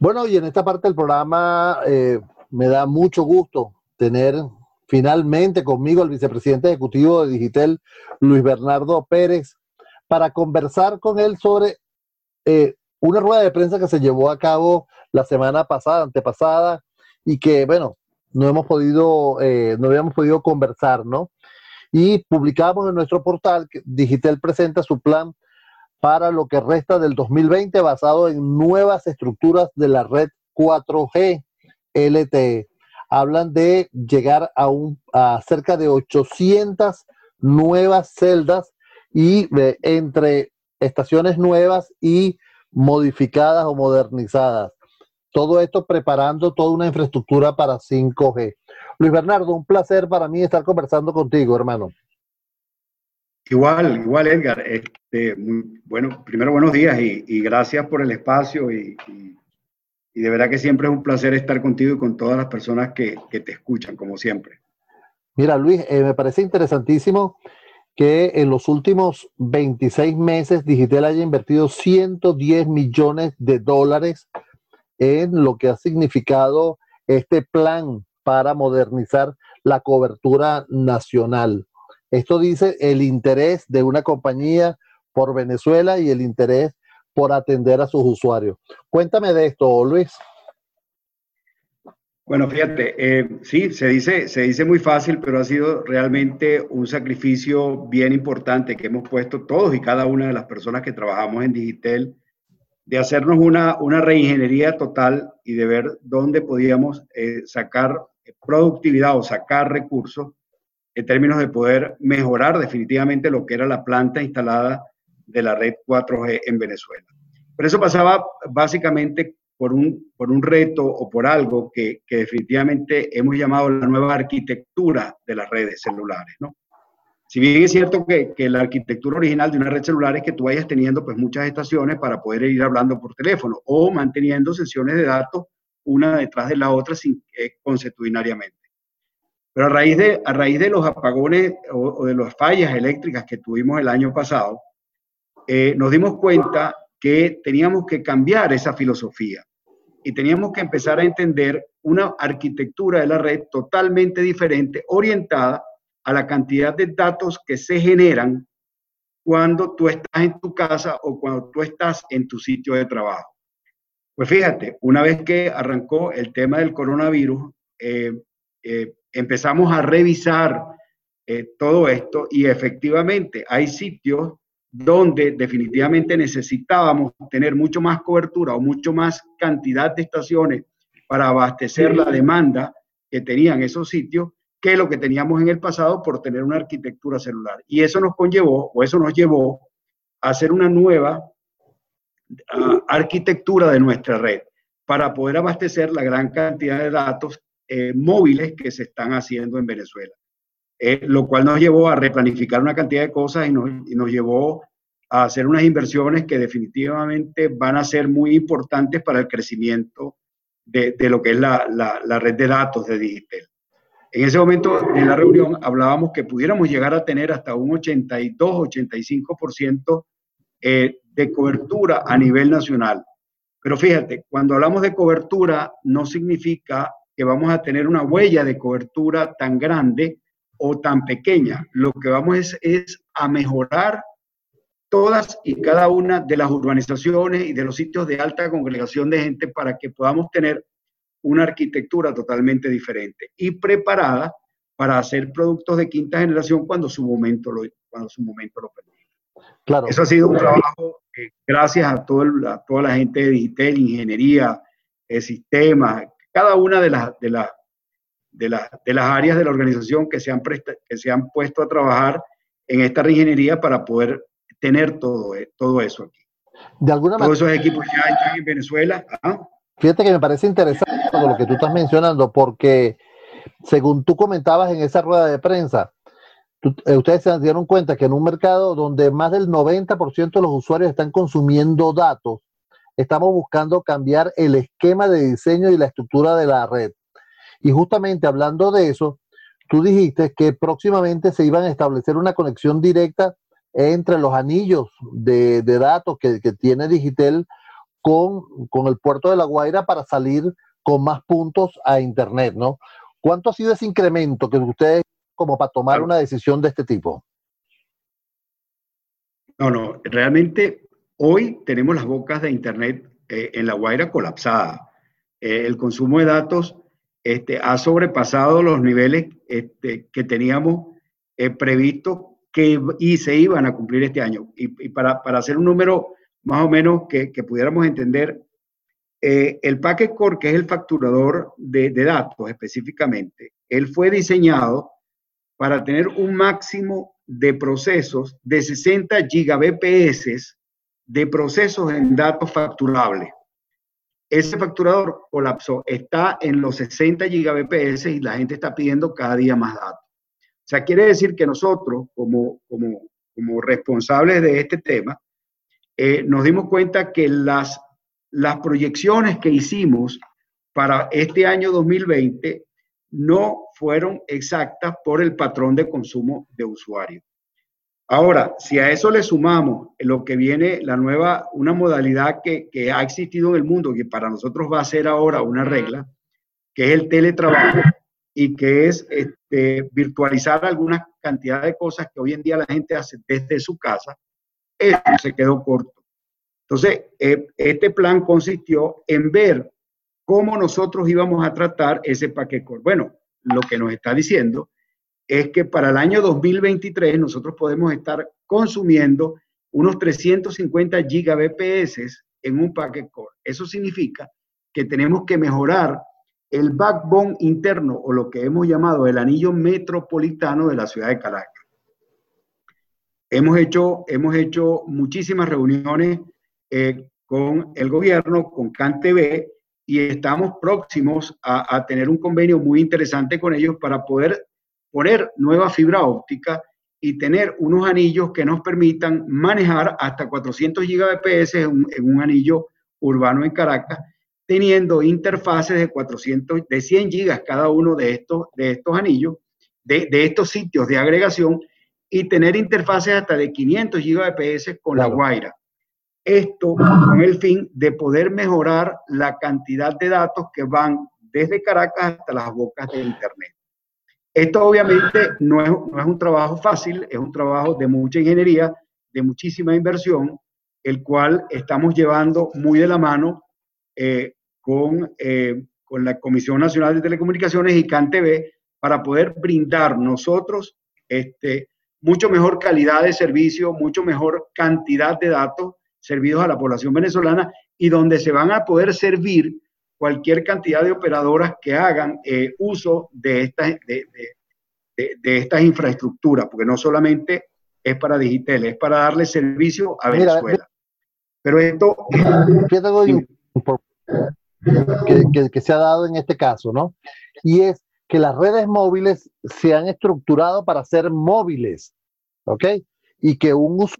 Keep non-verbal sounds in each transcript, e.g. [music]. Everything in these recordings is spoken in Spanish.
Bueno, y en esta parte del programa eh, me da mucho gusto tener finalmente conmigo al vicepresidente ejecutivo de Digitel, Luis Bernardo Pérez, para conversar con él sobre eh, una rueda de prensa que se llevó a cabo la semana pasada, antepasada, y que, bueno, no hemos podido, eh, no habíamos podido conversar, ¿no? Y publicamos en nuestro portal que Digitel presenta su plan para lo que resta del 2020 basado en nuevas estructuras de la red 4G LTE. Hablan de llegar a, un, a cerca de 800 nuevas celdas y eh, entre estaciones nuevas y modificadas o modernizadas. Todo esto preparando toda una infraestructura para 5G. Luis Bernardo, un placer para mí estar conversando contigo, hermano. Igual, igual Edgar. Este, bueno, primero buenos días y, gracias por el espacio y, de verdad que siempre es un placer estar contigo y con todas las personas que, te escuchan, como siempre. Mira, Luis, eh, me parece interesantísimo que en los últimos 26 meses Digital haya invertido 110 millones de dólares en lo que ha significado este plan para modernizar la cobertura nacional. Esto dice el interés de una compañía por Venezuela y el interés por atender a sus usuarios. Cuéntame de esto, Luis. Bueno, fíjate, eh, sí, se dice, se dice muy fácil, pero ha sido realmente un sacrificio bien importante que hemos puesto todos y cada una de las personas que trabajamos en Digitel, de hacernos una, una reingeniería total y de ver dónde podíamos eh, sacar productividad o sacar recursos en términos de poder mejorar definitivamente lo que era la planta instalada de la red 4G en Venezuela. Pero eso pasaba básicamente por un, por un reto o por algo que, que definitivamente hemos llamado la nueva arquitectura de las redes celulares, ¿no? Si bien es cierto que, que, la arquitectura original de una red celular es que tú vayas teniendo pues muchas estaciones para poder ir hablando por teléfono o manteniendo sesiones de datos una detrás de la otra sin, eh. Pero a raíz de, a raíz de los apagones o, de las fallas eléctricas que tuvimos el año pasado, eh, nos dimos cuenta que teníamos que cambiar esa filosofía y teníamos que empezar a entender una arquitectura de la red totalmente diferente, orientada a la cantidad de datos que se generan cuando tú estás en tu casa o cuando tú estás en tu sitio de trabajo. Pues fíjate, una vez que arrancó el tema del coronavirus, eh, eh, empezamos a revisar eh, todo esto y efectivamente hay sitios donde definitivamente necesitábamos tener mucho más cobertura o mucho más cantidad de estaciones para abastecer la demanda que tenían esos sitios que lo que teníamos en el pasado por tener una arquitectura celular. Y eso nos conllevó, o eso nos llevó a hacer una nueva arquitectura de nuestra red para poder abastecer la gran cantidad de datos eh, móviles que se están haciendo en Venezuela. Eh, lo cual nos llevó a replanificar una cantidad de cosas y nos, llevó a hacer unas inversiones que definitivamente van a ser muy importantes para el crecimiento de, lo que es la, red de datos de Digitel. En ese momento en la reunión hablábamos que pudiéramos llegar a tener hasta un 82-85% eh, de cobertura a nivel nacional. Pero fíjate, cuando hablamos de cobertura no significa que vamos a tener una huella de cobertura tan grande o tan pequeña. Lo que vamos es, es a mejorar todas y cada una de las urbanizaciones y de los sitios de alta congregación de gente para que podamos tener una arquitectura totalmente diferente y preparada para hacer productos de quinta generación cuando su momento lo, cuando su momento lo permita. Claro. Eso ha sido un trabajo eh, gracias a, todo toda la gente de Digital, ingeniería, de sistemas, cada una de las, de, las, de, de las áreas de la organización que se, han que se han puesto a trabajar en esta reingeniería para poder tener todo, eh, todo eso aquí. De alguna Todos esos equipos ya están en Venezuela. ¿ah? Fíjate que me parece interesante lo que tú estás mencionando, porque según tú comentabas en esa rueda de prensa, eh, ustedes se dieron cuenta que en un mercado donde más del 90% de los usuarios están consumiendo datos, estamos buscando cambiar el esquema de diseño y la estructura de la red. Y justamente hablando de eso, tú dijiste que próximamente se iban a establecer una conexión directa entre los anillos de, datos que, que, tiene Digitel con, con el puerto de La Guaira para salir con más puntos a Internet, ¿no? ¿Cuánto ha sido ese incremento que ustedes como para tomar una decisión de este tipo? No, no, realmente hoy tenemos las bocas de Internet eh, en La Guaira colapsadas. Eh, el consumo de datos este, ha sobrepasado los niveles este, que teníamos eh, previsto que, y se iban a cumplir este año. Y, para, hacer un número más o menos que, pudiéramos entender, el Packet Core, que es el facturador de, de datos específicamente, él fue diseñado para tener un máximo de procesos de 60 gigabps de procesos en datos facturables. Ese facturador colapsó, está en los 60 gigabps y la gente está pidiendo cada día más datos. O sea, quiere decir que nosotros, como, como, como responsables de este tema, eh, nos dimos cuenta que las, las proyecciones que hicimos para este año 2020 no fueron exactas por el patrón de consumo de usuario. Ahora, si a eso le sumamos lo que viene, la nueva, una modalidad que, ha existido en el mundo, que para nosotros va a ser ahora una regla, que es el teletrabajo y que es este, virtualizar alguna cantidad de cosas que hoy en día la gente hace desde su casa, eso se quedó corto. Entonces, eh, este plan consistió en ver cómo nosotros íbamos a tratar ese paquete. Bueno, lo que nos está diciendo es que para el año 2023 nosotros podemos estar consumiendo unos 350 gigabps en un packet core. Eso significa que tenemos que mejorar el backbone interno o lo que hemos llamado el anillo metropolitano de la ciudad de Caracas. Hemos hecho, hemos hecho muchísimas reuniones eh, con el gobierno, con CanTV, y estamos próximos a, tener un convenio muy interesante con ellos para poder poner nueva fibra óptica y tener unos anillos que nos permitan manejar hasta 400 gigabps en, un anillo urbano en Caracas, teniendo interfaces de 400, de 100 gigas cada uno de estos, de estos anillos, de, estos sitios de agregación y tener interfaces hasta de 500 gigabps con la Guaira. Esto con el fin de poder mejorar la cantidad de datos que van desde Caracas hasta las bocas de Internet. Esto obviamente no es, no es un trabajo fácil, es un trabajo de mucha ingeniería, de muchísima inversión, el cual estamos llevando muy de la mano eh, con, eh, con la Comisión Nacional de Telecomunicaciones y CanTV para poder brindar nosotros este, mucho mejor calidad de servicio, mucho mejor cantidad de datos servidos a la población venezolana y donde se van a poder servir cualquier cantidad de operadoras que hagan eh, uso de estas, de, estas infraestructuras, porque no solamente es para Digitel, es para darle servicio a Venezuela. Pero esto... [coughs] Que, que se ha dado en este caso, ¿no? Y es que las redes móviles se han estructurado para ser móviles, ¿ok? Y que un uso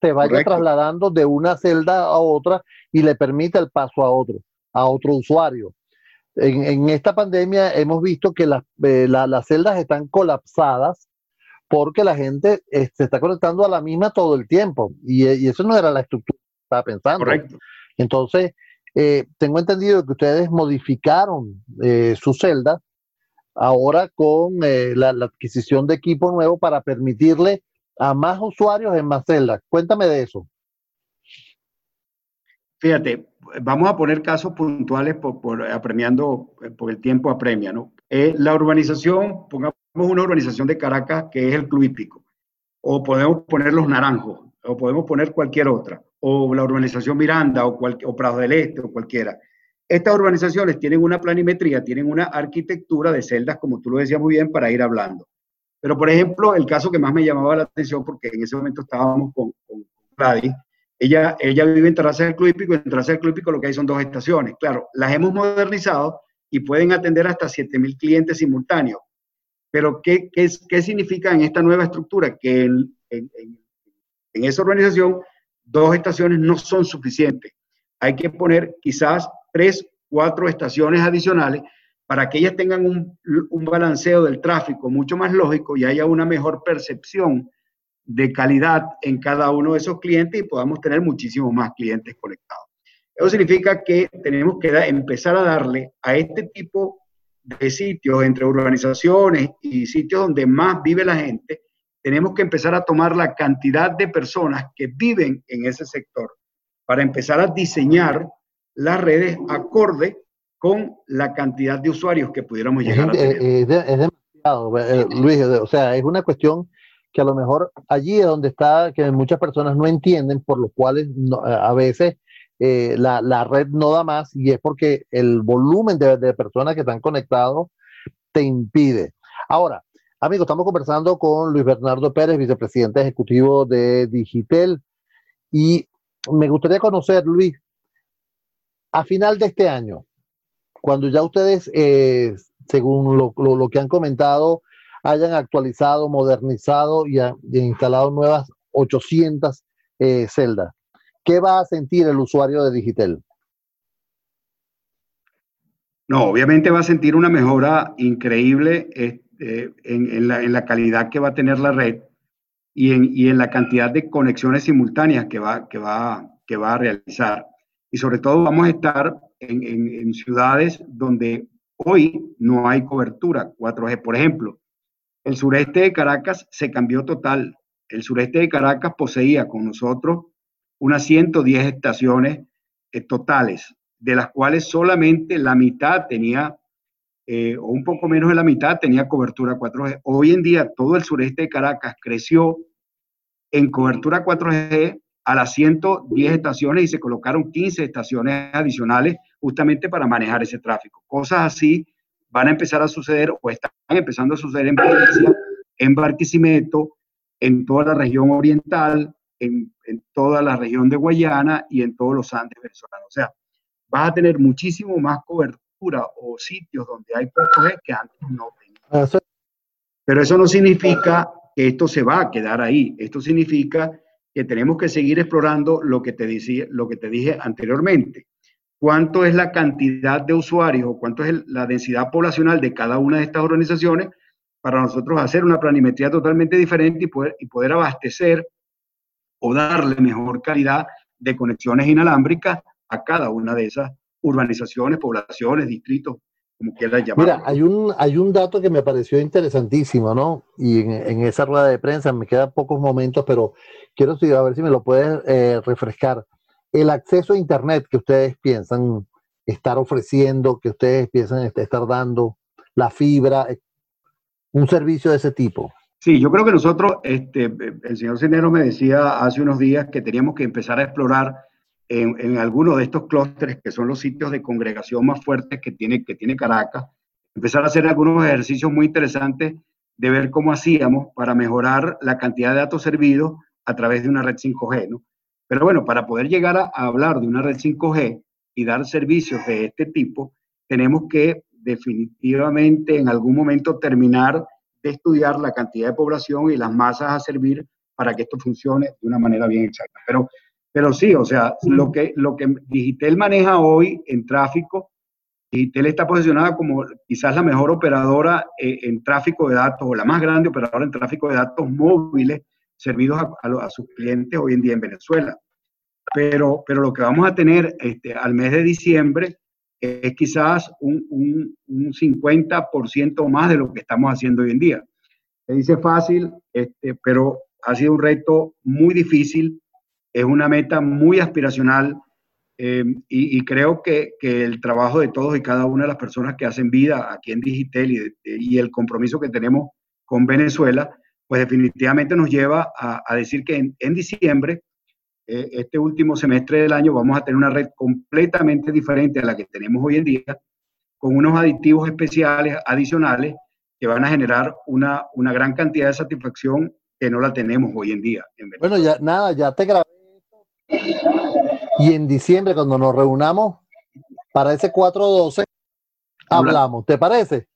se vaya trasladando de una celda a otra y le permite el paso a otro, a otro usuario. En, esta pandemia hemos visto que eh, las celdas están colapsadas porque la gente eh, se está conectando a la misma todo el tiempo y, eso no era la estructura que estaba pensando. Correcto. Entonces, eh, tengo entendido que ustedes modificaron su celda ahora con la, la, adquisición de equipo nuevo para permitirle a más usuarios en más celdas. Cuéntame de eso. Fíjate, vamos a poner casos puntuales por, apremiando, por el tiempo apremia, ¿no? Eh, la urbanización, pongamos una urbanización de Caracas que es el Club Hípico, o podemos poner Los Naranjos, o podemos poner cualquier otra, o la urbanización Miranda, o, o Prado del Este, o cualquiera. Estas urbanizaciones tienen una planimetría, tienen una arquitectura de celdas, como tú lo decías muy bien, para ir hablando. Pero, por ejemplo, el caso que más me llamaba la atención, porque en ese momento estábamos con, con ella, ella vive en Terraza del Club Hípico, en Terraza del Club Hípico lo que hay son dos estaciones. Claro, las hemos modernizado y pueden atender hasta 7.000 clientes simultáneos. Pero, ¿qué, qué, qué significa en esta nueva estructura? Que en, en, en esa organización dos estaciones no son suficientes. Hay que poner quizás tres, cuatro estaciones adicionales para que ellas tengan un, balanceo del tráfico mucho más lógico y haya una mejor percepción de calidad en cada uno de esos clientes y podamos tener muchísimos más clientes conectados. Eso significa que tenemos que empezar a darle a este tipo de sitios entre urbanizaciones y sitios donde más vive la gente, tenemos que empezar a tomar la cantidad de personas que viven en ese sector para empezar a diseñar las redes acorde con la cantidad de usuarios que pudiéramos llegar a tener. Es, demasiado, eh, Luis, o sea, es una cuestión que a lo mejor allí es donde está, que muchas personas no entienden, por lo cuales a veces eh, la, red no da más y es porque el volumen de, de personas que están conectados te impide. Ahora, amigos, estamos conversando con Luis Bernardo Pérez, vicepresidente ejecutivo de Digitel, y me gustaría conocer, Luis, a final de este año, cuando ya ustedes, eh, según lo, lo, que han comentado, hayan actualizado, modernizado y, instalado nuevas 800 eh, celdas. ¿Qué va a sentir el usuario de Digitel? No, obviamente va a sentir una mejora increíble este, en, la, calidad que va a tener la red y en, la cantidad de conexiones simultáneas que va, que va, que va a realizar. Y sobre todo vamos a estar en ciudades donde hoy no hay cobertura 4G. Por ejemplo, el sureste de Caracas se cambió total. El sureste de Caracas poseía con nosotros unas 110 estaciones eh, totales, de las cuales solamente la mitad tenía, eh, o un poco menos de la mitad, tenía cobertura 4G. Hoy en día todo el sureste de Caracas creció en cobertura 4G a las 110 estaciones y se colocaron 15 estaciones adicionales justamente para manejar ese tráfico. Cosas así van a empezar a suceder o están empezando a suceder en Valencia, en Barquisimeto, en toda la región oriental, en, toda la región de Guayana y en todos los Andes venezolanos. O sea, vas a tener muchísimo más cobertura o sitios donde hay poco que antes no tenían. Ah, Pero eso no significa que esto se va a quedar ahí. Esto significa que tenemos que seguir explorando lo que te, decía, lo que te dije anteriormente cuánto es la cantidad de usuarios o cuánto es la densidad poblacional de cada una de estas organizaciones para nosotros hacer una planimetría totalmente diferente y poder, y poder abastecer o darle mejor calidad de conexiones inalámbricas a cada una de esas urbanizaciones, poblaciones, distritos, como quieras llamarlo. Mira, hay un, hay un dato que me pareció interesantísimo, ¿no? Y en, esa rueda de prensa me quedan pocos momentos, pero quiero a ver si me lo puedes eh, refrescar el acceso a Internet que ustedes piensan estar ofreciendo, que ustedes piensan estar dando, la fibra, eh, un servicio de ese tipo. Sí, yo creo que nosotros, este, el señor Cenero me decía hace unos días que teníamos que empezar a explorar en, en algunos de estos clústeres, que son los sitios de congregación más fuertes que tiene, que tiene Caracas, empezar a hacer algunos ejercicios muy interesantes de ver cómo hacíamos para mejorar la cantidad de datos servidos a través de una red 5G, ¿no? Pero bueno, para poder llegar a, hablar de una red 5G y dar servicios de este tipo, tenemos que definitivamente en algún momento terminar de estudiar la cantidad de población y las masas a servir para que esto funcione de una manera bien exacta. Pero, pero sí, o sea, lo que, lo que Digitel maneja hoy en tráfico, Digitel está posicionada como quizás la mejor operadora eh, en tráfico de datos o la más grande operadora en tráfico de datos móviles servidos a, sus clientes hoy en día en Venezuela. Pero, pero lo que vamos a tener este, al mes de diciembre es quizás un, un, un 50% más de lo que estamos haciendo hoy en día. Se dice fácil, este, pero ha sido un reto muy difícil, es una meta muy aspiracional eh, y, y, creo que, que, el trabajo de todos y cada una de las personas que hacen vida aquí en Digitel y, y el compromiso que tenemos con Venezuela pues definitivamente nos lleva a, decir que en, diciembre, eh, este último semestre del año, vamos a tener una red completamente diferente a la que tenemos hoy en día, con unos aditivos especiales adicionales que van a generar una, una gran cantidad de satisfacción que no la tenemos hoy en día. bueno, ya nada, ya te grabé. Y en diciembre, cuando nos reunamos para ese 412, hablamos. ¿Te parece?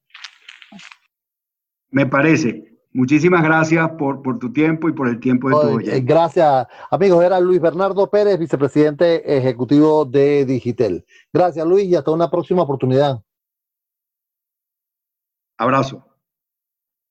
Me parece. Muchísimas gracias por, por, tu tiempo y por el tiempo de tu eh, Gracias, amigos. Era Luis Bernardo Pérez, vicepresidente ejecutivo de Digitel. Gracias, Luis, y hasta una próxima oportunidad. Abrazo.